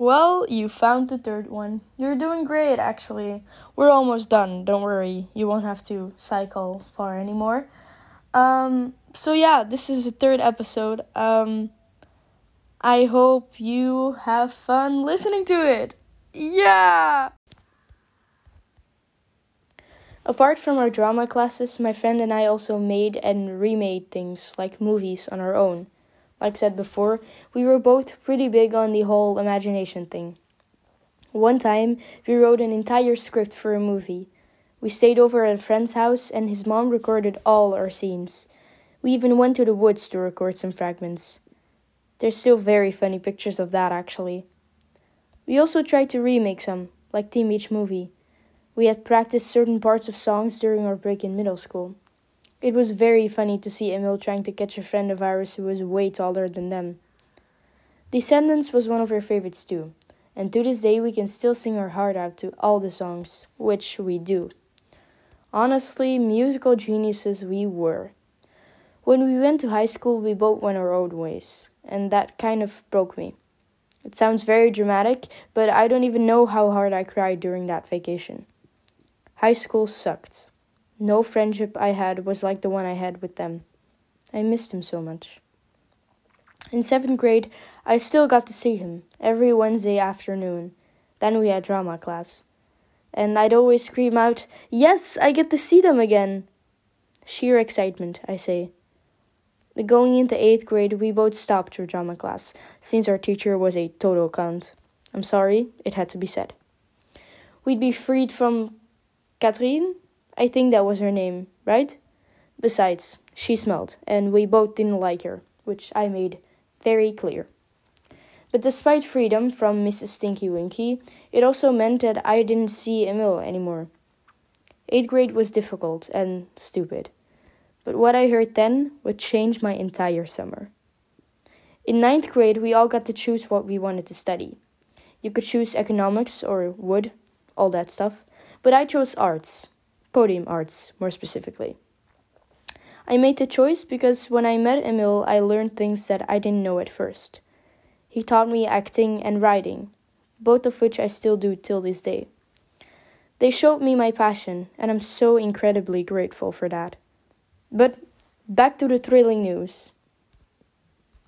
Well, you found the third one. You're doing great, actually. We're almost done. Don't worry. You won't have to cycle far anymore. Um, so yeah, this is the third episode. Um, I hope you have fun listening to it. Yeah! Apart from our drama classes, my friend and I also made and remade things like movies on our own. Like said before, we were both pretty big on the whole imagination thing. One time, we wrote an entire script for a movie. We stayed over at a friend's house, and his mom recorded all our scenes. We even went to the woods to record some fragments. There's still very funny pictures of that, actually. We also tried to remake some, like Teen Beach Movie. We had practiced certain parts of songs during our break in middle school. It was very funny to see Emil trying to catch a friend of ours who was way taller than them. Descendants was one of our favorites too, and to this day we can still sing our heart out to all the songs, which we do. Honestly, musical geniuses we were. When we went to high school, we both went our own ways, and that kind of broke me. It sounds very dramatic, but I don't even know how hard I cried during that vacation. High school sucked. No friendship I had was like the one I had with them. I missed him so much. In seventh grade, I still got to see him every Wednesday afternoon. Then we had drama class and I'd always scream out, Yes, I get to see them again! Sheer excitement, I say. Going into eighth grade, we both stopped our drama class, since our teacher was a total cunt. I'm sorry, it had to be said. We'd be freed from Catherine? I think that was her name, right? Besides, she smelled, and we both didn't like her, which I made very clear. But despite freedom from Mrs. Stinky Winky, it also meant that I didn't see Emil anymore. Eighth grade was difficult and stupid, but what I heard then would change my entire summer. In ninth grade, we all got to choose what we wanted to study. You could choose economics or wood, all that stuff, but I chose arts, podium arts more specifically. I made the choice because when I met Emil, I learned things that I didn't know at first. He taught me acting and writing, both of which I still do till this day. They showed me my passion, and I'm so incredibly grateful for that. But back to the thrilling news.